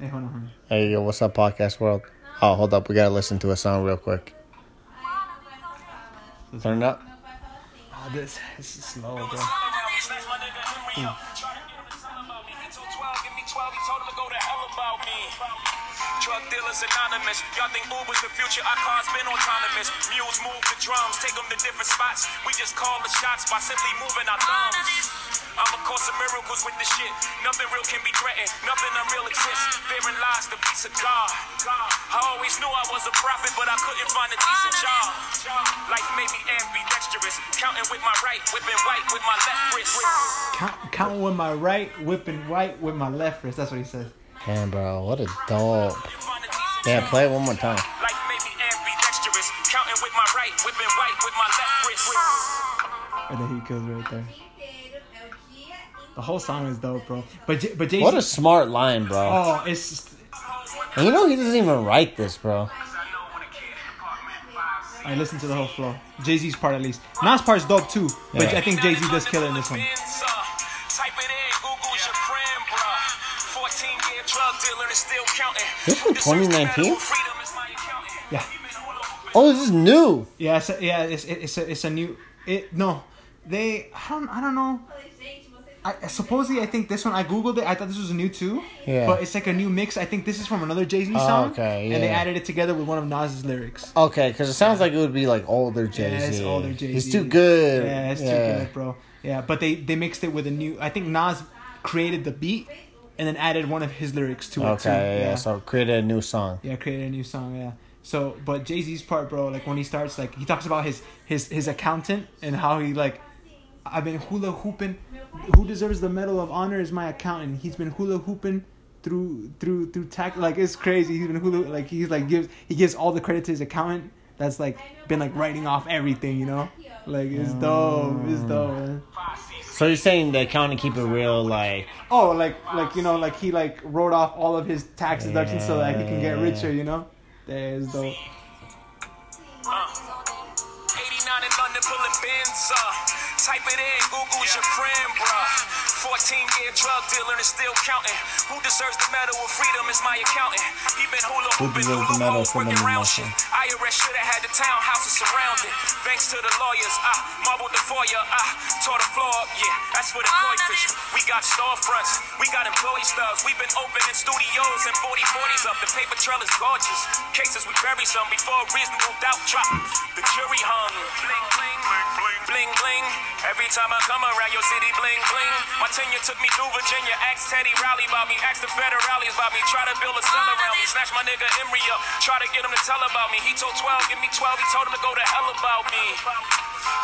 Hey, hold on. hold on. Hey, yo, what's up, podcast world? Oh, hold up. We gotta listen to a song real quick. Turn it up. Oh, this, this is slow, bro. Drug dealers anonymous. Y'all think Uber's the future? Our cars been autonomous. Mules move the drums, take them to different spots. We just call the shots by simply moving our thumbs. I'm a course of miracles with the shit. Nothing real can be threatened. Nothing unreal exists. Therein lies the peace of God. I always knew I was a prophet, but I couldn't find a decent job. Life made me ambidextrous. Counting with my right, whipping white with my left wrist. Count, count with my right, whipping right with my left wrist. That's what he says. Damn, bro, what a dope. Yeah, play it one more time. Life made me ambidextrous. Counting with my right, whipping white with my left wrist. And then he goes right there. The whole song is dope, bro. But J- but Jay-Z, What a smart line, bro. oh, it's just, And you know he doesn't even write this, bro. I listen to the whole flow. Jay Z's part at least. Nas part's dope too, but Yeah. I think Jay Z does kill it in this one. Type it in, Google's your friend, bruh. 14 year drug dealer and still counting. This from 2019? Freedom is my accountant. Yeah, Oh, this is new. yeah, it's a, yeah. It's it's a, it's a new. It no, they I don't I don't know. I supposedly I think this one I googled it. I thought this was a new too. Yeah. But it's like a new mix. I think this is from another Jay Z Oh, song. okay, And they added it together with one of Nas's lyrics. Okay, because it sounds like it would be like older Jay Z. Yeah, it's older Jay-Z. He's too good. Yeah, it's too good, bro. Yeah, but they they mixed it with a new. I think Nas created the beat and then added one of his lyrics to it too. Okay, yeah, so created a new song. Yeah, created a new song. Yeah. So, but Jay Z's part, bro, like when he starts, like he talks about his his his accountant and how he like, I've been hula hooping. Who deserves the medal of honor is my accountant. He's been hula hooping through through through tax. Like it's crazy. He's been hula like he's like gives he gives all the credit to his accountant. That's like been like writing off everything, you know. Like it's dope. It's mm. dope. Man. So you're saying the accountant keep it real, like Oh, like like you know, like he like wrote off all of his tax deductions so that he can get richer, you know. that is dope. Uh, 89 in London pulling bins up. Type it in, Google's your friend, bruh. 14 year drug dealer and still counting. Who deserves the medal of freedom is my accountant. He been hula Who hooping deserves the medal loopholes, for working the round motion? shit. IRS should have had the townhouses surrounded. Thanks to the lawyers, I marbled the foyer, I tore the floor up, yeah. That's for the koi fish. We got storefronts, we got employee stubs. We've been open in studios and 40 40s up. The paper trail is gorgeous. Cases we bury some before reasonable doubt drop. The jury hung. Bling, bling, bling, bling, bling. Every time I come around your city, bling, bling. My tenure took me through Virginia. Ask Teddy Riley about me. Ask the federales about me. Try to build a cell around me. Snatch my nigga Emory up. Try to get him to tell about me. He told 12, give me 12. He told him to go to hell about me.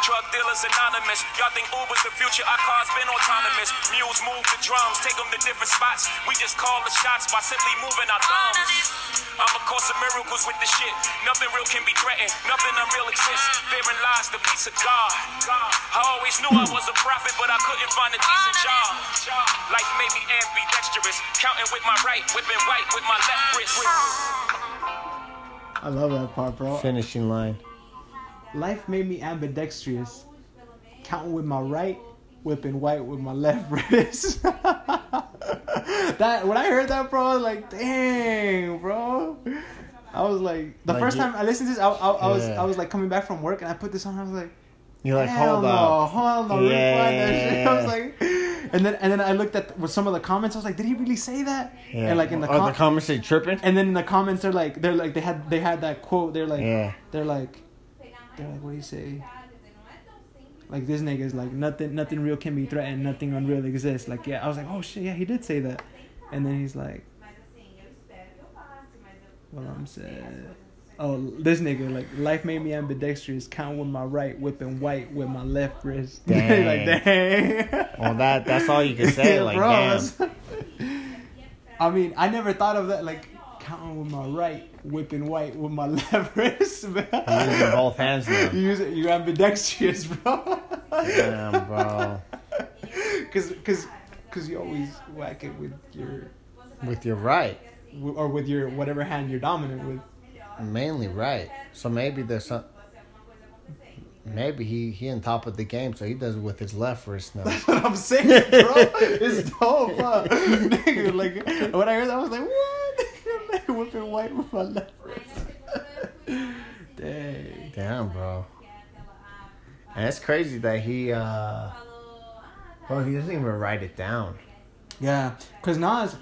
Drug dealers anonymous. Y'all think Uber's the future? Our cars been autonomous. Mules move the drums, take them to different spots. We just call the shots by simply moving our thumbs. I'm a course of miracles with the shit. Nothing real can be threatened. Nothing unreal exists. Therein lies the peace of God. I always knew I was a prophet, but I couldn't find a decent job. Life made me ambidextrous. Counting with my right, whipping white with my left wrist. I love that part, bro. finishing line. Life made me ambidextrous, counting with my right, whipping white with my left wrist. that when I heard that, bro, I was like, dang, bro. I was like, the Like first you- time I listened to this, I, I, I was Yeah. I was like coming back from work and I put this on. I was like, You're like, hold no, up. hold on, rewind that shit. I was like, and then and then I looked at with some of the comments. I was like, did he really say that? Yeah. And like in the, oh, Are com- the comments say tripping? and then in the comments they're like they're like they had they had that quote. They're like Yeah. they're like they're like what do you say? Like this nigga's like nothing nothing real can be threatened, nothing unreal exists. Like yeah, I was like, oh shit, yeah, he did say that. And then he's like, well I'm said Oh, this nigga, like life made me ambidextrous, count with my right, whipping white with my left wrist. Dang. like dang. Well, that that's all you can say. Like, Bro, damn. I mean, I never thought of that. Like counting with my right, whipping white with my left wrist. Man. You're using both hands now. You use it. You're ambidextrous, bro. Damn, bro. Cause, cause, cause you always whack it with your, With your right, or with your whatever hand you're dominant with. mainly right. So maybe there's some. Maybe he he on top of the game, so he does it with his left wrist now. That's what I'm saying, bro. It's dope, huh? Nigga, like when I heard that, I was like, what? Whipping white with my left wrist. Dang. Damn, bro. And it's crazy that he, uh, well, he doesn't even write it down. Yeah, cause Nas,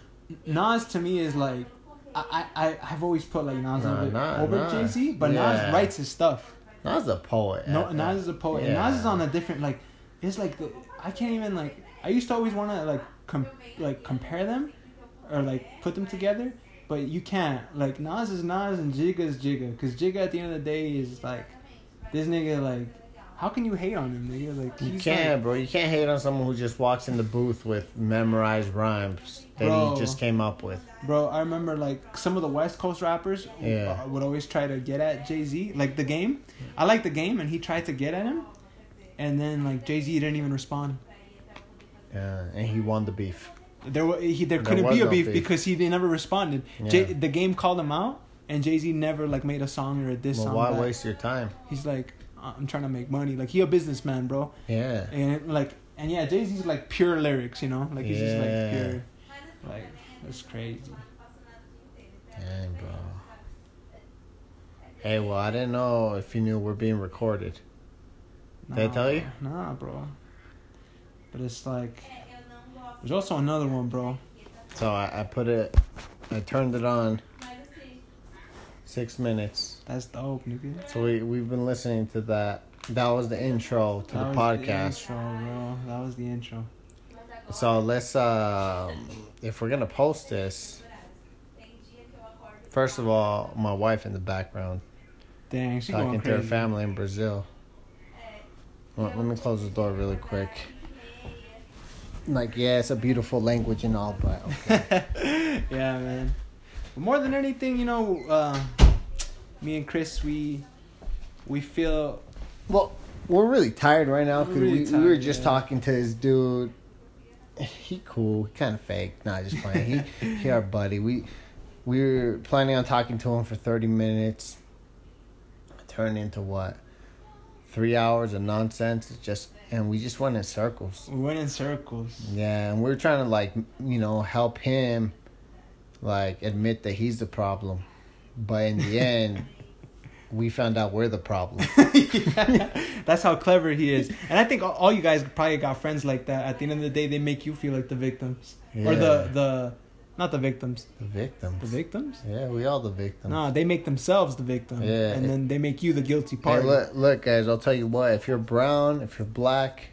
Nas to me is like, I I I- I've always put like Nas Nah, over, nah, over nah. Jay Z, but Yeah. Nas writes his stuff. Nas is a poet. No, Nas that. is a poet. Yeah. And Nas is on a different like. It's like the I can't even like. I used to always want to like com- like compare them, or like put them together, but you can't. Like Nas is Nas and Jigga is Jigga, cause Jigga at the end of the day is like, this nigga like, how can you hate on him, nigga? Like You can't, like- bro. You can't hate on someone who just walks in the booth with memorized rhymes that Bro. he just came up with. Bro, I remember like some of the West Coast rappers Yeah. uh, would always try to get at Jay Z, like the game. I like the game, and he tried to get at him, and then like Jay Z didn't even respond. Yeah, and he won the beef. There, he, there There couldn't be a no beef, beef. because he they never responded. Yeah. Jay, the game called him out, and Jay Z never like made a song or a diss Well, song. why waste your time? He's like, I'm trying to make money. Like he a businessman, bro. Yeah. And like, and yeah, Jay Z's like pure lyrics, you know, like he's just like pure, like that's crazy. Dang, bro. Hey, well, I didn't know if you knew we're being recorded. Did I tell you? Nah, bro. But it's like, there's also another one, bro. So I, I put it, I turned it on. Six minutes. That's dope, nigga. So we we've been listening to that. That was the intro to That the was podcast. intro, bro. That was the intro. So let's um if we're gonna post this. First of all, my wife in the background Dang, she talking to her family in Brazil. Let me close the door really quick. Like, yeah, it's a beautiful language and all, but okay. yeah, man. But more than anything, you know, uh, me and Chris, we we feel well, we're really tired right now because really we, we were just yeah. talking to this dude. He cool, kind of fake. Nah, just playing. he he our buddy. We we were planning on talking to him for thirty minutes. Turned into what? Three hours of nonsense. It's just and we just went in circles. we went in circles. Yeah, and we are trying to like you know help him, like admit that he's the problem, but in the end, we found out we're the problem. yeah, that's how clever he is. And I think all- all you guys probably got friends like that. At the end of the day, they make you feel like the victims or the the not the victims, The victims. the victims. Yeah, we all the victims. Nah, they make themselves the victim. Yeah. and then they make you the guilty Hey, party. look, look, guys. I'll tell you what. If you're brown, if you're black,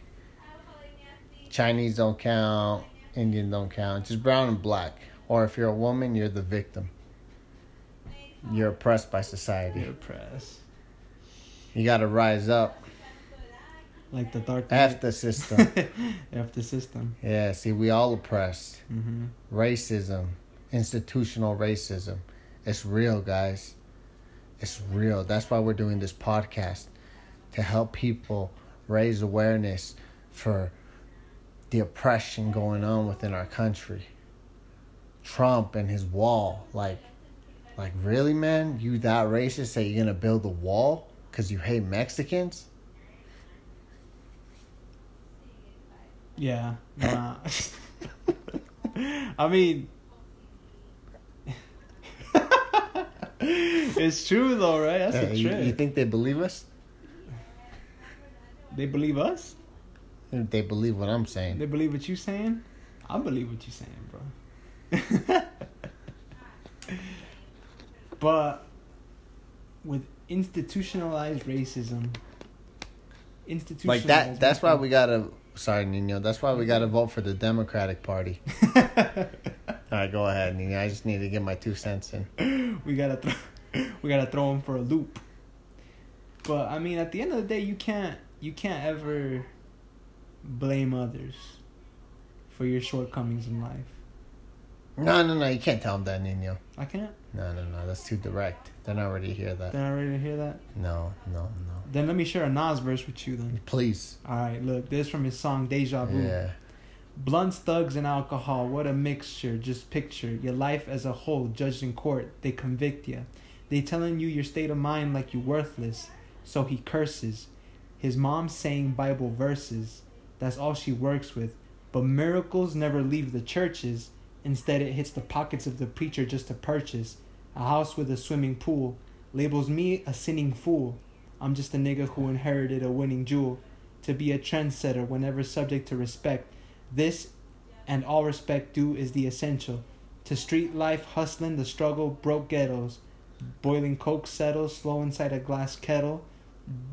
Chinese don't count. Indian don't count. Just brown and black. Or if you're a woman, you're the victim. You're oppressed by society. You're oppressed. You got to rise up. Like the dark F the system. F the system. Yeah, see, we all oppressed. hmm Racism, institutional racism. It's real, guys. It's real. That's why we're doing this podcast to help people raise awareness for the oppression going on within our country. Trump and his wall, like, like really, man? You that racist that you're gonna build a wall because you hate Mexicans? Yeah. Nah. I mean, it's true though, right? That's Uh, a you, you think they believe us? they believe us? They believe what I'm saying. They believe what you're saying? I believe what you're saying, bro. but with institutionalized racism, institutionalized Like that. That's why we gotta. Sorry, Nino. That's why we gotta vote for the Democratic Party. All right, go ahead, Nino. I just need to get my two cents in. we gotta throw, we gotta throw him for a loop. But I mean, at the end of the day, you can't you can't ever blame others for your shortcomings in life. No, no, no. You can't tell them that, Nino. I can't. No, no, no. That's too direct. They're not ready to hear that. Then I ready to hear that. No, no, no. Then let me share a Nas verse with you. Then. Please. All right, look, this from his song Deja Vu. Yeah. Blunts, thugs, and alcohol, what a mixture. Just picture your life as a whole, judged in court. They convict you. They telling you your state of mind like you worthless. So he curses. His mom saying Bible verses. That's all she works with. But miracles never leave the churches. Instead, it hits the pockets of the preacher just to purchase. A house with a swimming pool labels me a sinning fool. I'm just a nigga who inherited a winning jewel. To be a trendsetter whenever subject to respect. This and all respect due is the essential. To street life, hustling, the struggle, broke ghettos. Boiling coke settles, slow inside a glass kettle.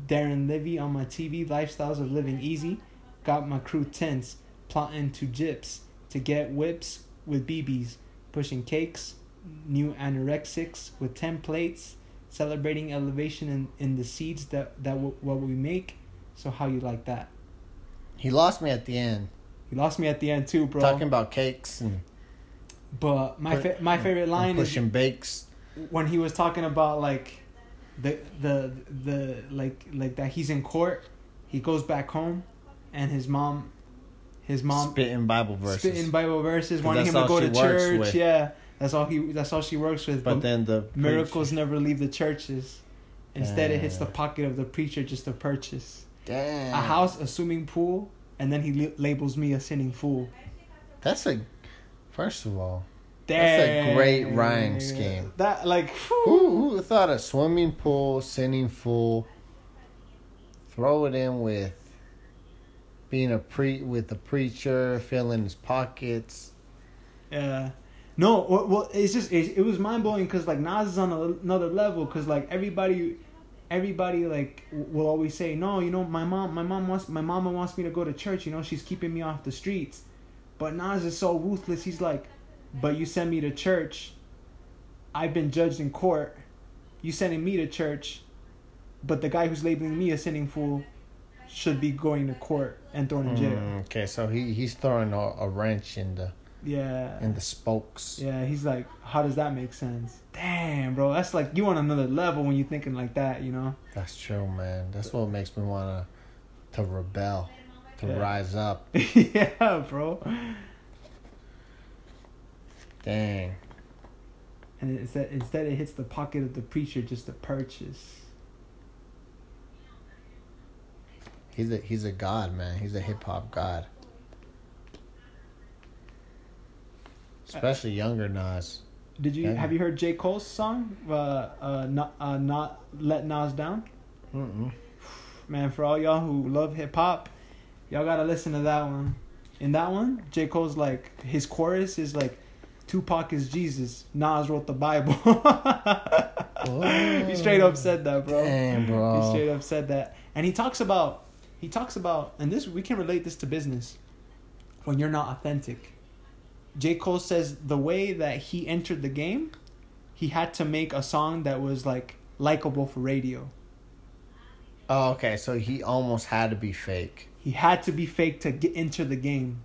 Darren Livy on my TV, lifestyles of living easy. Got my crew tense, plotting to gyps to get whips with BBs, pushing cakes, new anorexics with 10 plates, celebrating elevation in, in the seeds that, that w- what we make. So, how you like that? He lost me at the end. he lost me at the end too, bro. Talking about cakes and but my fa- my favorite line is pushing bakes. when he was talking about like the the the like like that he's in court he goes back home and his mom his mom spitting Bible verses. spitting bible verses wanting him to go to church with. yeah that's all he that's all she works with but then the miracles never leave the churches instead it hits the pocket of the preacher just to purchase Damn. a house a swimming pool and then he labels me a sinning fool That's a. First of all, That's a great rhyme scheme. that like who, who thought a swimming pool, sinning fool? Throw it in with being a pre with the preacher, filling his pockets. Yeah. No, well, well it's just it, it was mind blowing because like Nas is on a, another level because like everybody, everybody like will always say no, you know my mom, my mom wants my mama wants me to go to church. You know she's keeping me off the streets, but Nas is so ruthless. He's like, but you send me to church. I've been judged in court. You sending me to church, but the guy who's labeling me a sinning fool should be going to court and thrown in jail. Mm, okay, so he he's throwing a, a wrench in the Yeah. And the spokes. Yeah, he's like, how does that make sense? Damn, bro, that's like you on another level when you're thinking like that, you know? That's true, man. That's what makes me wanna to rebel, to Yeah. rise up. yeah, bro. Dang. And instead, instead it hits the pocket of the preacher just to purchase. He's a he's a god, man. He's a hip hop god. Especially younger Nas. Did you Yeah. have you heard J Cole's song? Uh, uh, not, uh, not let Nas down. Mm-mm. Man, for all y'all who love hip hop, y'all gotta listen to that one. In that one, J Cole's like his chorus is like, Tupac is Jesus. Nas wrote the Bible. he straight up said that, bro. Damn, bro. He straight up said that, and he talks about he talks about, and this we can relate this to business. When you're not authentic, J Cole says the way that he entered the game, he had to make a song that was like likable for radio. Oh, okay. So he almost had to be fake. He had to be fake to get into the game.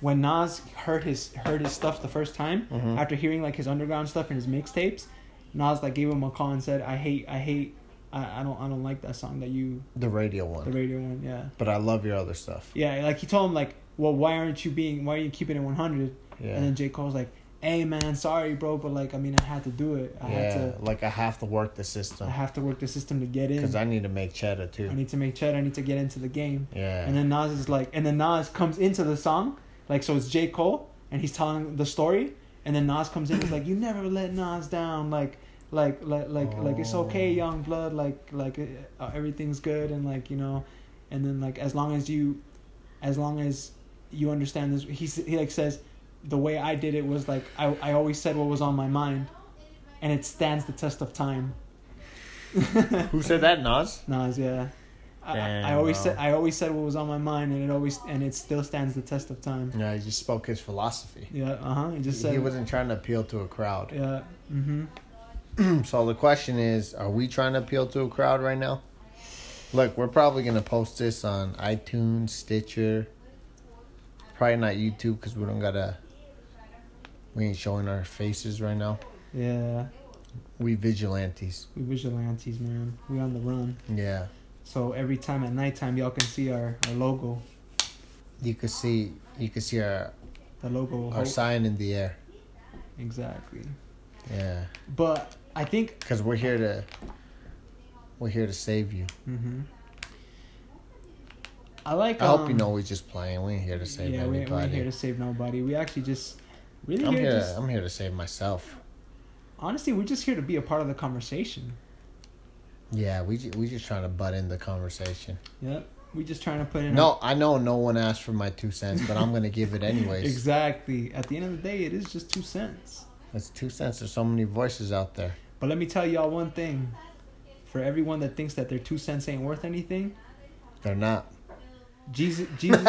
When Nas heard his heard his stuff the first time, Mhm. after hearing like his underground stuff and his mixtapes, Nas like gave him a call and said, "I hate, I hate, I, I don't, I don't like that song that you, The radio one. the radio one, yeah." But I love your other stuff. Yeah, like he told him like, well, why aren't you being, why are you keeping it one hundred? Yeah. And then J Cole's like, hey man, sorry bro, but like I mean I had to do it. I yeah. had to, Like I have to work the system. I have to work the system to get in. Because I need to make cheddar too. I need to make cheddar. I need to get into the game. yeah. And then Nas is like, and then Nas comes into the song, like so it's J Cole and he's telling the story, and then Nas comes in, he's like, you never let Nas down, like. Like like like like it's okay, Oh. young blood. Like like uh, everything's good, and like you know, and then like as long as you, as long as you understand this, he he like says, the way I did it was like I I always said what was on my mind, and it stands the test of time. Who said that, Nas? Nas, yeah. I, I always said I always said what was on my mind, and it always and it still stands the test of time. Yeah, he just spoke his philosophy. Yeah, uh huh. He just said, he wasn't trying to appeal to a crowd. yeah, mm-hmm. so the question is, are we trying to appeal to a crowd right now? Look, we're probably gonna post this on iTunes, Stitcher. Probably not YouTube because we don't gotta. We ain't showing our faces right now. Yeah, We vigilantes. we vigilantes, man. We on the run. Yeah, So every time at nighttime, y'all can see our, our logo. you can see. You can see our The logo. our sign in the air. Exactly. Yeah, But I think. because we're here to. We're here to save you. hmm I like. I hope you um, know we're just playing. We ain't here to save yeah, we, anybody. we ain't here to save nobody. We actually just really I'm here here. just I'm here to save myself. honestly, we're just here to be a part of the conversation. Yeah, we we just trying to butt in the conversation. Yep. We just trying to put in. No, I know no one asked for my two cents, but I'm gonna give it anyways. Exactly. At the end of the day, it is just two cents. It's two cents. There's so many voices out there. But let me tell y'all one thing. For everyone that thinks that their two cents ain't worth anything, They're not. Jesus, Jesus,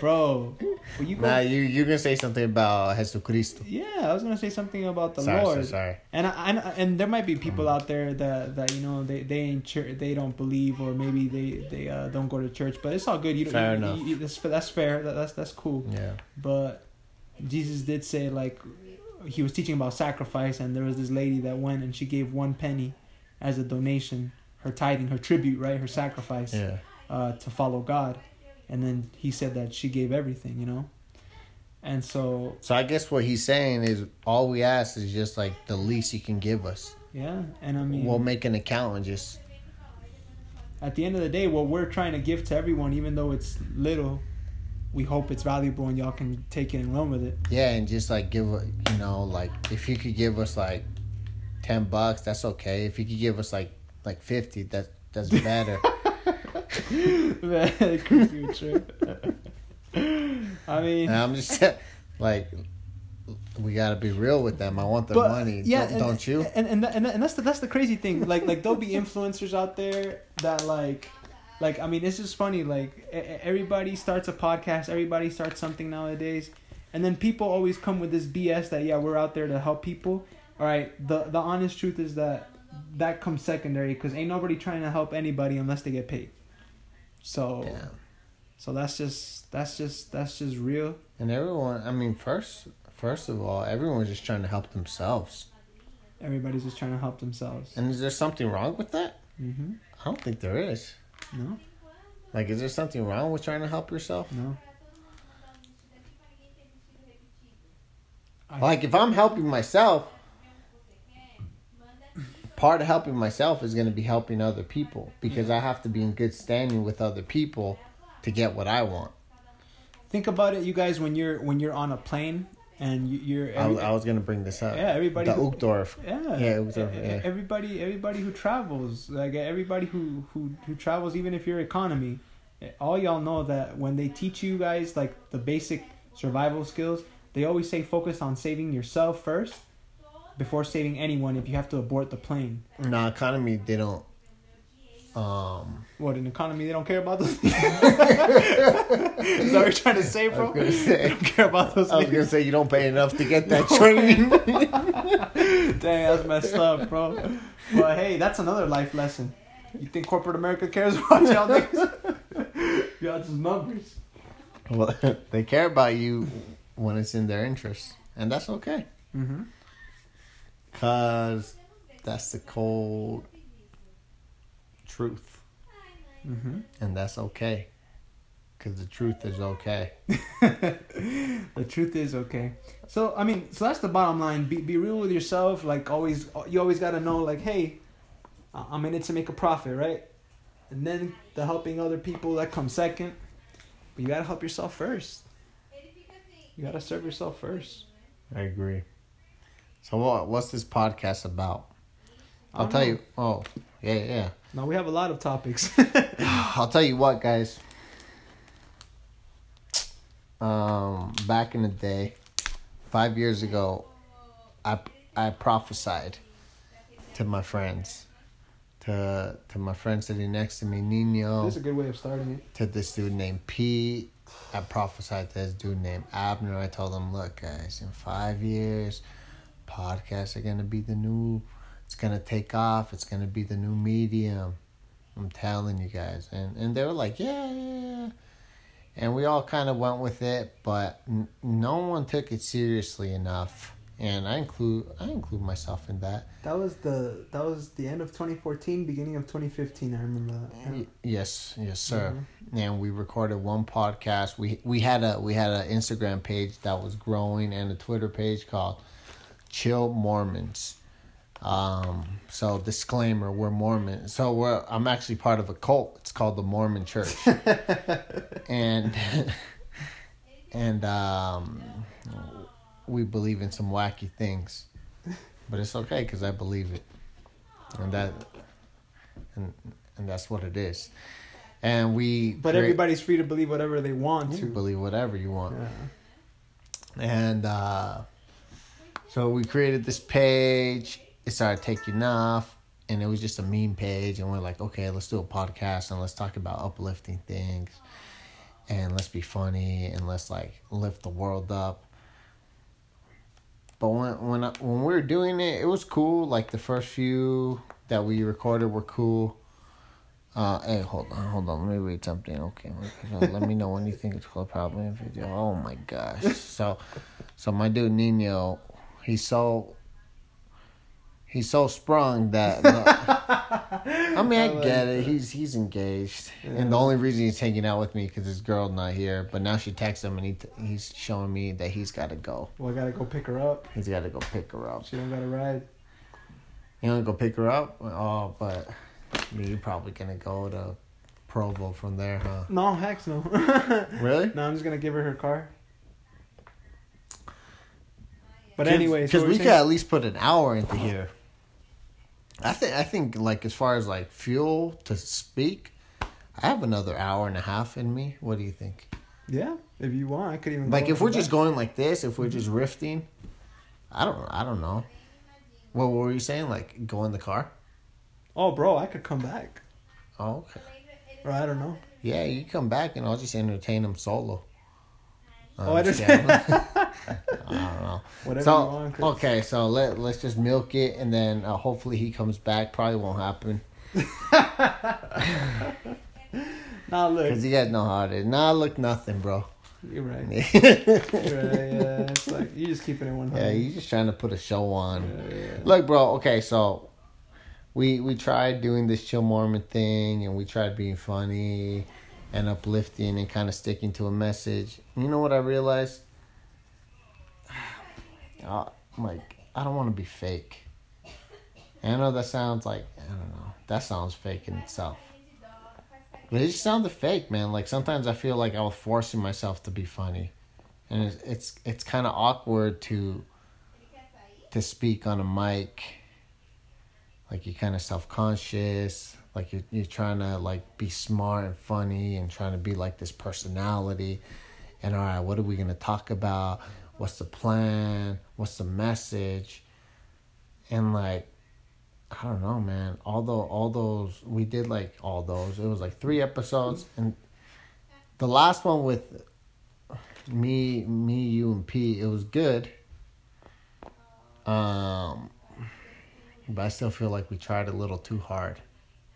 bro. You go, Nah, you you gonna say something about Jesucristo? yeah, I was gonna say something about the sorry, Lord. sorry, sorry. And I, and and there might be people out there that that you know they they ain't church, they don't believe or maybe they they uh, don't go to church, but it's all good. You Fair you, enough. You, you, that's that's fair. That, that's that's cool. Yeah. But Jesus did say like he was teaching about sacrifice, and there was this lady that went and she gave one penny as a donation, her tithing, her tribute, right, her sacrifice Yeah. uh, to follow God, and then he said that she gave everything, you know. And so So I guess what he's saying is all we ask is just like the least you can give us. yeah, and I mean, We'll make an account and just at the end of the day, what we're trying to give to everyone, even though it's little, we hope it's valuable and y'all can take it and run with it. yeah, and just like give you know like if you could give us like ten bucks, that's okay. If you could give us like like fifty, that that's better. Creepy trip. I mean, and I'm just like we gotta be real with them. I want their but money, yeah, don't, and, don't you? And and and, and that's the that's the crazy thing. Like like there'll be influencers out there that like. Like I mean, it's just funny. Like everybody starts a podcast, everybody starts something nowadays, and then people always come with this BS that yeah we're out there to help people. All right, the the honest truth is that that comes secondary because ain't nobody trying to help anybody unless they get paid. So Yeah. so that's just that's just that's just real. And everyone, I mean, first first of all, everyone's just trying to help themselves. Everybody's just trying to help themselves. And is there something wrong with that? Mm-hmm. I don't think there is. No, Like, is there something wrong with trying to help yourself? no. I- Like, if I'm helping myself, part of helping myself is going to be helping other people because I have to be in good standing with other people to get what I want. Think about it, you guys. When you're when you're on a plane and you, you're I was, I was going to bring this up. Yeah, everybody The who- Uchtdorf. yeah, Yeah, a- yeah. everybody everybody who travels like everybody who who who travels even if you're economy all y'all know that when they teach you guys like the basic survival skills they always say focus on saving yourself first before saving anyone if you have to abort the plane. No, economy, they don't. Um, what in economy they don't care about those is that what you're trying to say bro I was gonna say- they don't care about those I was going to say you don't pay enough to get that training. dang that's messed up bro. But hey that's another life lesson. You think corporate america cares about y'all niggas? Y'all just numbers. Well, they care about you when it's in their interest, and that's okay. mm-hmm Cause that's the cold truth, Mm-hmm. and that's okay. Cause the truth is okay. the truth is okay. So I mean, so that's the bottom line. Be be real with yourself. Like always, you always gotta know. Like, hey, I'm in it to make a profit, right? And then the helping other people that comes second. But you gotta help yourself first. You gotta serve yourself first. I agree. So what? What's this podcast about? I'll tell know. you. Oh, yeah, yeah. Now we have a lot of topics. I'll tell you what, guys. Um, back in the day, five years ago, I I prophesied to my friends, to to my friend sitting next to me, Nino, this is a good way of starting it. to this dude named Pete. I prophesied to this dude named Abner. I told him, look, guys, in five years, podcasts are gonna be the new. It's gonna take off. It's gonna be the new medium. I'm telling you guys, and and they were like, yeah, yeah, yeah. And we all kind of went with it, but n- no one took it seriously enough. And I include I include myself in that. That was the that was the end of 2014, beginning of 2015. I remember that. Y- Yes, yes, sir. Mm-hmm. And we recorded one podcast. We we had a we had an Instagram page that was growing and a Twitter page called Chill Mormons. Um, so disclaimer, we're Mormon. So we're I'm actually part of a cult. It's called the Mormon Church. and and um we believe in some wacky things, but it's okay because I believe it, and that, and and that's what it is, and we. But create- everybody's free to believe whatever they want you to. believe whatever you want. Yeah. And uh, so we created this page. It started taking off, and it was just a meme page. And we're like, okay, let's do a podcast and let's talk about uplifting things, and let's be funny and let's like lift the world up. But when when I, when we were doing it, it was cool. Like the first few that we recorded were cool. Uh, hey, hold on, hold on. Let me read something. Okay, let me know when you think it's called problem video. Oh my gosh. So, so my dude Nino, he's so. He's so sprung that. I mean, I, I get it. He's he's engaged, and the only reason he's hanging out with me because his girl's not here. But now she texts him, and he he's showing me that he's got to go. Well, I gotta go pick her up. He's got to go pick her up. She don't got to ride. You want to go pick her up? Oh, but you're probably gonna go to Provo from there, huh? No, heck no. Really? no, I'm just gonna give her her car. But anyway, because we could at least put an hour into uh-huh. here. I think I think like as far as like fuel to speak, I have another hour and a half in me. What do you think? yeah, if you want, I could even. Like if we're just back. going like this, if we're mm-hmm. just riffing, I don't I don't know. What were you saying? Like go in the car? Oh, bro, I could come back. Oh, okay. Or I don't know. Yeah, you come back and I'll just entertain him solo. Oh, I I'm just- I don't know. Whatever so you want, Chris. okay, so let let's just milk it, and then uh, hopefully he comes back. Probably won't happen Nah, look, because you guys know how it is. Nah, look nothing, bro. you're right. You're right. Yeah, it's like you're just keeping it one. Yeah, you're just trying to put a show on. Yeah, yeah. Look, bro. Okay, so we we tried doing this chill Mormon thing, and we tried being funny and uplifting and kind of sticking to a message. You know what I realized? I'm like I don't want to be fake. And I know that sounds like I don't know. That sounds fake in itself. But it just sounded fake, man. Like sometimes I feel like I was forcing myself to be funny, and it's it's, it's kind of awkward to to speak on a mic. Like you're kind of self conscious. Like you're you're trying to like be smart and funny and trying to be like this personality. And all right, what are we gonna talk about? What's the plan? What's the message? And like I don't know, man. Although all those we did like all those. It was like three episodes, and the last one with me, me, you, and P. It was good. Um, but I still feel like we tried a little too hard.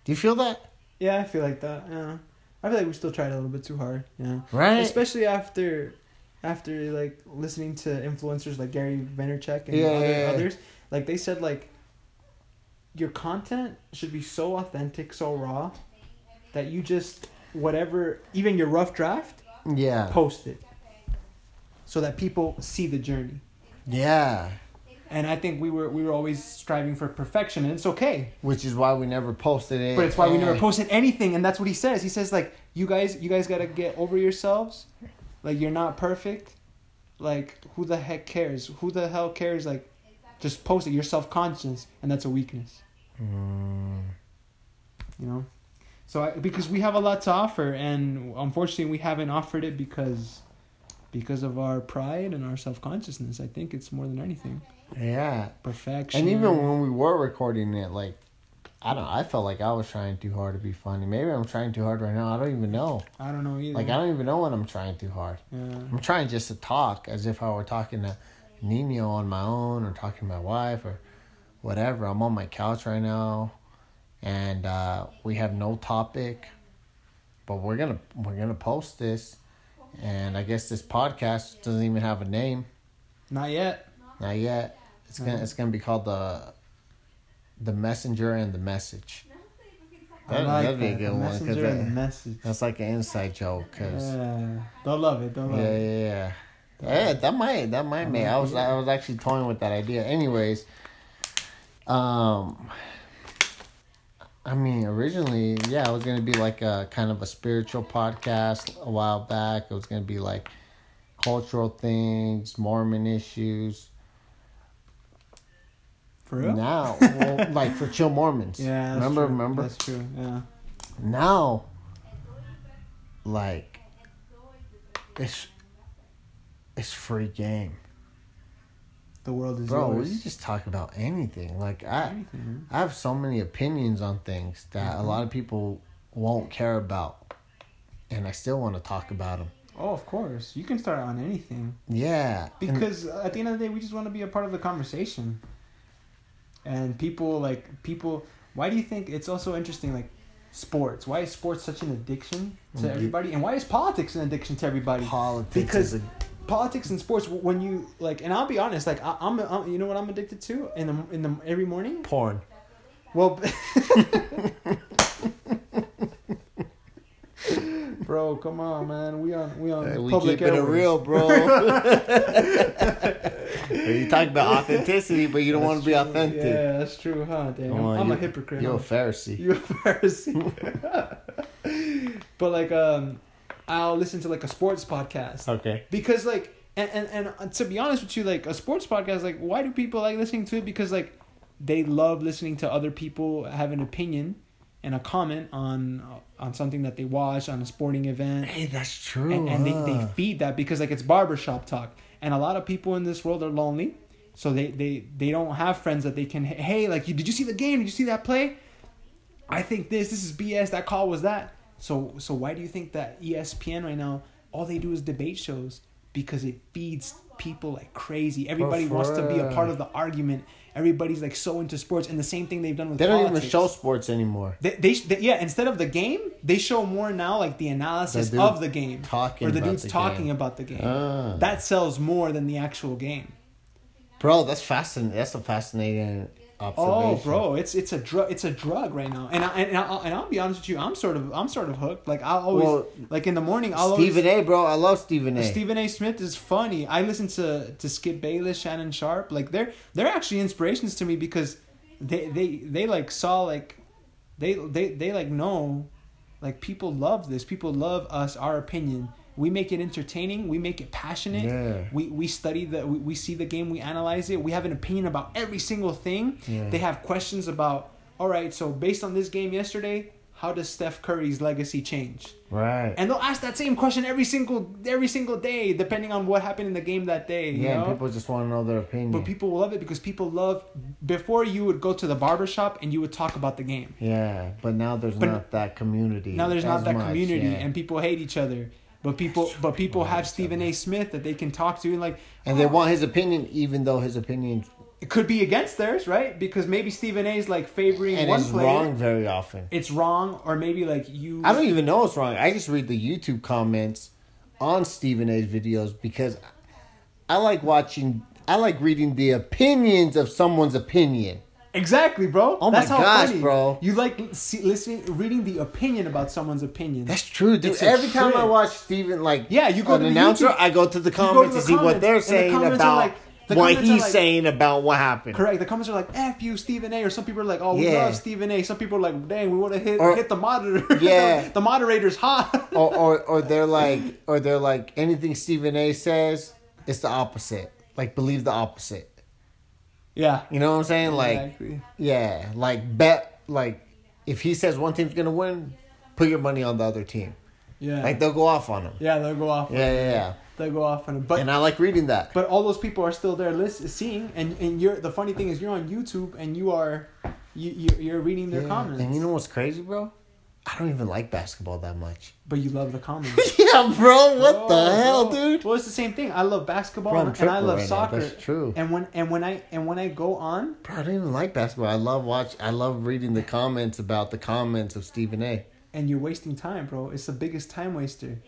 Do you feel that? Yeah, I feel like that. Yeah, I feel like we still tried a little bit too hard. Yeah, Right. especially after after like listening to influencers like Gary Vaynerchuk and Yeah, other, yeah, yeah. others. Like they said, like your content should be so authentic, so raw that you just whatever, even your rough draft, Yeah. post it so that people see the journey. Yeah. And I think we were we were always striving for perfection, and it's okay. Which is why we never posted it. But it's why we never posted anything, and that's what he says. He says like, you guys, you guys gotta get over yourselves. Like you're not perfect. Like who the heck cares? Who the hell cares? Like, just post it. You're self conscious, and that's a weakness. Mm, You know. So I, because we have a lot to offer, and unfortunately we haven't offered it because because of our pride and our self consciousness. I think it's more than anything yeah. perfection. And even when we were recording it, like, I don't. I felt like I was trying too hard to be funny. Maybe I'm trying too hard right now. I don't even know. I don't know either. Like I don't even know when I'm trying too hard. Yeah. I'm trying just to talk as if I were talking to Nino on my own or talking to my wife or whatever. I'm on my couch right now, and uh, we have no topic, but we're gonna we're gonna post this, and I guess this podcast doesn't even have a name, Not yet. not yet. It's gonna it's gonna be called the the messenger and the message. That, like that'd be a good the one because message. that's like an inside joke. Cause Yeah, they'll love it. They'll love yeah, it. yeah, yeah. Yeah, that might that might make. I was I was actually toying with that idea. Anyways, um, I mean, originally, yeah, it was gonna be like a kind of a spiritual podcast a while back. It was gonna be like cultural things, Mormon issues. For real? Now, well, like for chill Mormons. Yeah. that's remember, true. remember. That's true. Yeah. Now, like, it's it's free game, The world is bro. We yours. just talk about anything. Like I, Anything. I have so many opinions on things that a mm-hmm. lot of people won't care about, and I still want to talk about them. Oh, of course. You can start on anything. Yeah, and- because uh, at the end of the day we just want to be a part of the conversation and people like people why do you think it's also interesting like sports why is sports such an addiction to Mhm. everybody and why is politics an addiction to everybody politics because is a politics and sports when you like and i'll be honest like I, I'm, I'm you know what i'm addicted to in the in the every morning porn. well bro come on man we on we on Hey, we public keeping it airwaves. real, bro. you talk about authenticity, but you don't want to be authentic. Yeah, that's true, huh? Dang, I'm, I'm a hypocrite. You're a? Pharisee. You're a Pharisee. but like, um, I'll listen to like a sports podcast Okay. because like, and, and and to be honest with you, like a sports podcast, like, why do people like listening to it? Because like, they love listening to other people have an opinion and a comment on on something that they watch on a sporting event Hey, that's true. and, and they, they feed that because like it's barbershop talk and a lot of people in this world are lonely. So they they they don't have friends that they can hey like did you see the game? Did you see that play? I think this this is bs that call was that. So so why do you think that espn right now all they do is debate shows because it feeds people like crazy everybody wants to be a part of the argument everybody's like so into sports and the same thing they've done with They don't even show sports anymore. They, they, they yeah instead of the game they show more now like the analysis The of the game talking or the about dude's the talking game. about the game Ah. that sells more than the actual game Bro, that's fascinating. That's a fascinating oh bro it's it's a drug it's a drug right now and I, and, I'll, and I'll be honest with you I'm sort of I'm sort of hooked like I'll always Well, like in the morning I'll Stephen always A, bro. I love Stephen A. Stephen A. Smith is funny. I listen to to Skip Bayless, Shannon Sharpe. Like they're they're actually inspirations to me because they they they like saw like they they they like know like people love this. People love us, our opinion. We make it entertaining. We make it passionate. Yeah. We we study the we, we see the game. We analyze it. We have an opinion about every single thing. Yeah. They have questions about. All right, so based on this game yesterday, how does Steph Curry's legacy change? Right. and they'll ask that same question every single every single day depending on what happened in the game that day you yeah, know and people just want to know their opinion. but people love it because people love before you would go to the barber shop and you would talk about the game yeah, but now there's But not that community. now there's not that much, community yeah. and people hate each other but people but people have Stephen A. Smith that they can talk to and like and they oh. want his opinion, even though his opinion it could be against theirs right because maybe Stephen A. is like favoring and one is player wrong very often. it's wrong or maybe like you I don't even know it's wrong. I just read the YouTube comments on Stephen A's videos because I like watching. I like reading the opinions of someone's opinion. Exactly bro Oh my That's how gosh, funny. bro. you like see, listening reading the opinion about someone's opinion That's true, dude. It's Every time I watch Stephen, like Yeah, you go an to the announcer, YouTube- I go to the go to comments the to see what they're and the saying about like- the what he's like- saying about what happened. Correct. The comments are like "F you, Stephen A." Or some people are like, "Oh, we Yeah. love Stephen A." Some people are like, "Dang, we want to hit Or- hit the monitor." Yeah. the moderator's hot. or, or or they're like or they're like anything Stephen A says, it's the opposite. Like believe the opposite. Yeah. You know what I'm saying? Like exactly. yeah, like bet like if he says one team's gonna win, put your money on the other team. Yeah. Like they'll go off on him. yeah, they'll go off. Yeah, yeah, yeah. They'll go off on him. But And I like reading that. but all those people are still there, list seeing, and and you're the funny thing is you're on YouTube and you are, you you- you're reading their Yeah. comments. And you know what's crazy, bro? I don't even like basketball that much. but you love the comments. yeah, bro. What Oh, the hell, bro. dude? Well, it's the same thing. I love basketball Bro, and, I love right now. soccer. That's true. And when and when I and when I go on, Bro, I don't even like basketball. I love watch. I love reading the comments about the comments of Stephen A. and you're wasting time, bro. It's the biggest time waster.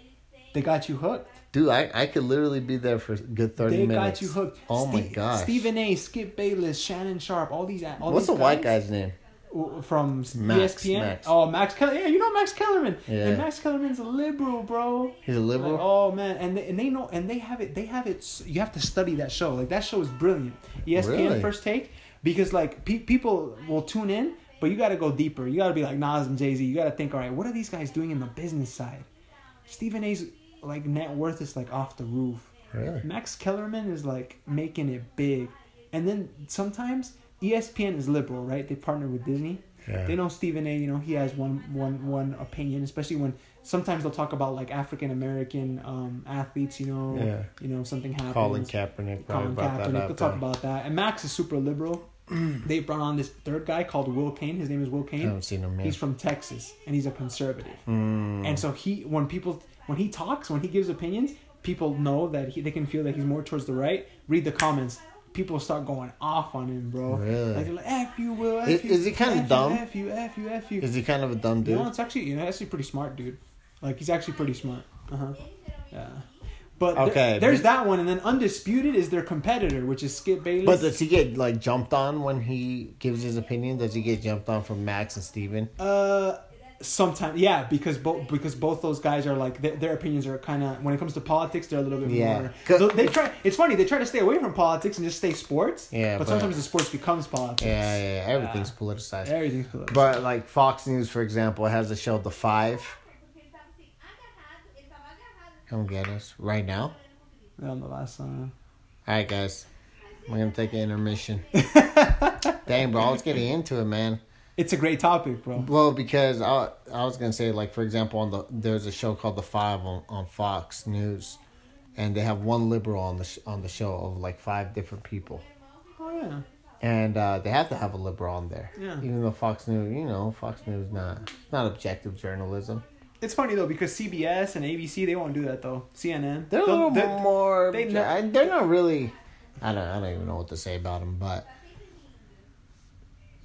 They got you hooked. Dude, I, I could literally be there for a good thirty They minutes. They got you hooked. Oh my Ste- gosh. Stephen A. Skip Bayless, Shannon Sharpe, all these. All What's these the white guy's name? From Max, ESPN? Max. Oh, Max Kellerman. Yeah, you know Max Kellerman. Yeah. And Max Kellerman's a liberal, bro. He's a liberal. Like, oh man, and they, and they know and they have it. They have it. You have to study that show. Like that show is brilliant. ESPN Really? First Take because like pe- people will tune in, but you got to go deeper. You got to be like Nas and Jay Z. You got to think, all right, what are these guys doing in the business side? Stephen A's like net worth is like off the roof. Really? Max Kellerman is like making it big, and then sometimes ESPN is liberal, right? They partner with Disney. Yeah. They know Stephen A. You know he has one one one opinion, especially when sometimes they'll talk about like African American um, athletes. You know, Yeah. you know something happens. Colin Kaepernick Colin Kaepernick. They'll talk about that. And Max is super liberal. they brought on this third guy called Will Cain. His name is Will I Cain. haven't seen him yet. He's from Texas and he's a conservative. Mm. And so he, when people, when he talks, when he gives opinions, people know that he, they can feel that he's more towards the right. Read the comments. People start going off on him, bro. Really? Like, like F you, Will. F Is- you, is he kinda F you, dumb? F you, F you, F you. Is he kind of a dumb dude? No, it's actually, you know, actually pretty smart, dude. Like he's actually pretty smart. Uh huh. Yeah. But there- Okay, there's but- that one, and then undisputed is their competitor, which is Skip Bayless. But does he get like jumped on when he gives his opinion? Does he get jumped on from Max and Stephen? Uh, sometimes yeah, because both because both those guys are like their, their opinions are kind of when it comes to politics they're a little bit Yeah. more. They try. It's funny they try to stay away from politics and just stay sports. Yeah, but, but- sometimes the sports becomes politics. Yeah, yeah, yeah. everything's politicized. Everything's political. But like Fox News, for example, has the show The Five. Come get us right now. on the last song. All right, guys, we're gonna take an intermission. Dang, bro, let's get into it, man. It's a great topic, bro. Well, because I I was gonna say like for example on the there's a show called The Five on, on Fox News, and they have one liberal on the sh- on the show of like five different people, Oh yeah. and uh, they have to have a liberal on there. Yeah. Even though Fox News, you know, Fox News not not objective journalism. It's funny though because CBS and ABC they won't do that though. CNN They're a little they're- more. they they're not really. I don't. I don't even know what to say about them, but.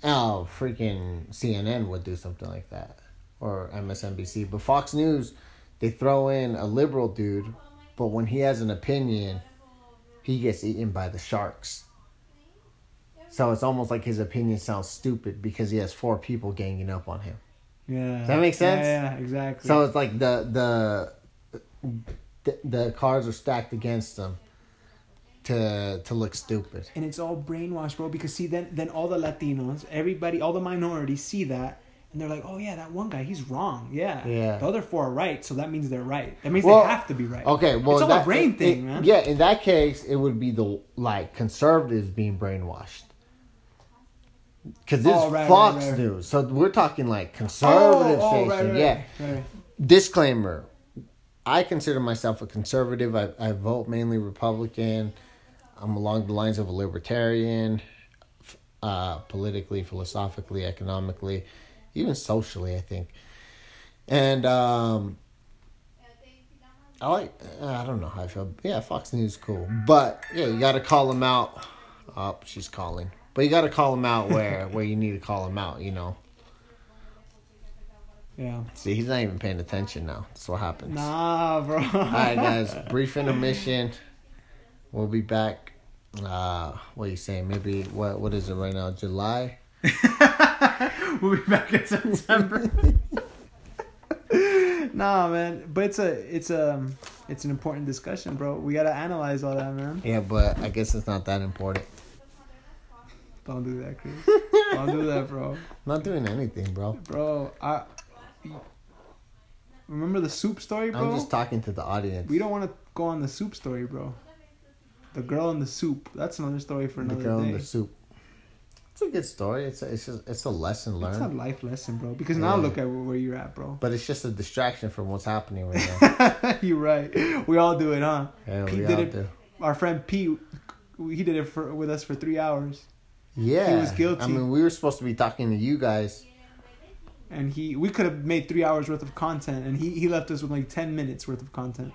Oh, freaking CNN would do something like that, or MSNBC. But Fox News, they throw in a liberal dude, but when he has an opinion, he gets eaten by the sharks. So it's almost like his opinion sounds stupid because he has four people ganging up on him. Yeah. Does that make sense? Yeah, yeah, exactly. So it's like the the the, the cards are stacked against them to to look stupid. and it's all brainwashed, bro. Because see, then then all the Latinos, everybody, all the minorities see that, and they're like, "Oh yeah, that one guy, he's wrong. Yeah, Yeah. The other four are right, so that means they're right. That means Well, they have to be right. Okay, well it's all that, a brain it- thing, it- man. Yeah, in that case, it would be the like conservatives being brainwashed. Because this Oh, right, Fox right, right. News, so we're talking like conservative Oh, oh, station. yeah. Disclaimer: I consider myself a conservative. I, I vote mainly Republican. I'm along the lines of a libertarian, uh, politically, philosophically, economically, even socially. I think, and um, I like. uh, I don't know how I feel. Yeah, Fox News is cool, but yeah, you got to call them out. Oh, she's calling, but you got to call them out where where you need to call them out. You know. Yeah. See, he's not even paying attention now. That's what happens. Nah, bro. All right, guys. Brief intermission. We'll be back. Uh, what are you saying? Maybe what? What is it right now? July. we'll be back in September. nah, man. But it's a it's a it's an important discussion, bro. We gotta analyze all that, man. Yeah, but I guess it's not that important. Don't do that, Chris. Don't do that, bro. I'm not doing anything, bro. Bro, I remember the soup story, bro. I'm just talking to the audience. we don't want to go on the soup story, bro. The girl in the soup. That's another story for another day. the girl day. in the soup. It's a good story. It's a, it's just it's a lesson learned. It's a life lesson, bro. Because now look at where you're at, bro. but it's just a distraction from what's happening right now. you're right. We all do it, huh? Yeah, Pete we did all it. do. Our friend Pete, he did it for with us for three hours, Yeah, he was guilty. I mean, we were supposed to be talking to you guys. and he we could have made three hours worth of content, and he he left us with like ten minutes worth of content,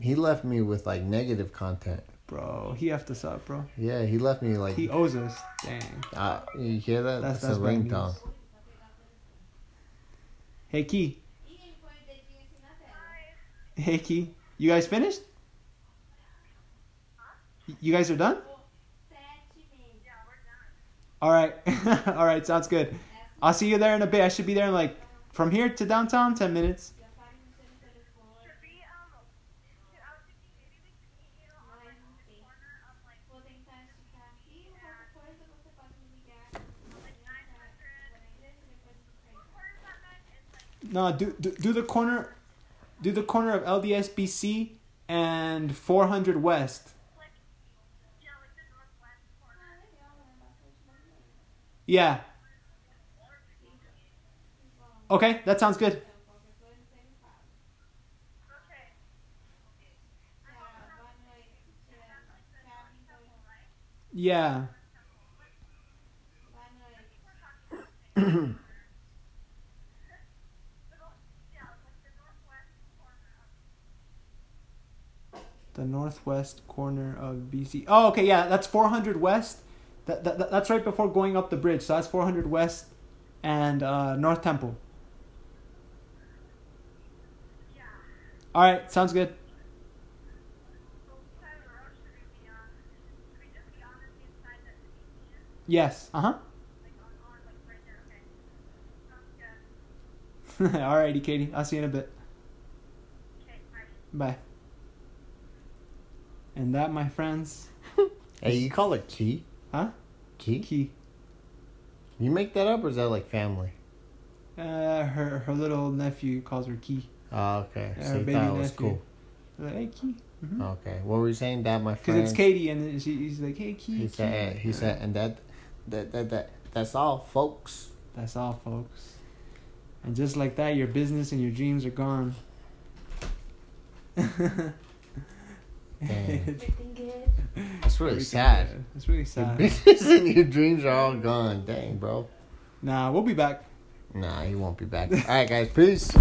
He left me with like negative content. Bro. He effed us up, bro. Yeah, he left me like. He owes us. Dang. uh, you hear that? That's- That's, that's a ringtone. Hey Key. Hey Key. You guys finished? You guys are done? All right. All right, sounds good. I'll see you there in a bit. I should be there in like from here to downtown 10 minutes. No, do, do do the corner do the corner of LDSBC and 400 West. Yeah. Okay, that sounds good. Yeah. the northwest corner of BC. Oh, okay, yeah, that's 400 West. That, that, that's right before going up the bridge. So that's 400 West and uh, North Temple. All right, sounds good. Yes. Uh huh. Alrighty, Katie. I'll see you in a bit. Bye. And that, my friends, Hey, you call it Key? huh? Key? Key. You make that up or is that like family? Uh, her her little nephew calls her Key. Oh, okay. Yeah, so her baby thought was nephew. cool. Like, hey, Key. Mm-hmm. Okay. What were you saying? That my Because it's Katie, and she, he's like, hey, Key. He Key. said. He said, and that, that, that, that, that's all, folks. That's all, folks. And just like that, your business and your dreams are gone. Everything? That's really sad. good. It's really Your sad. business and your dreams are all gone. Dang, bro. Nah, we'll be back. Nah, he won't be back. All right, guys. Peace.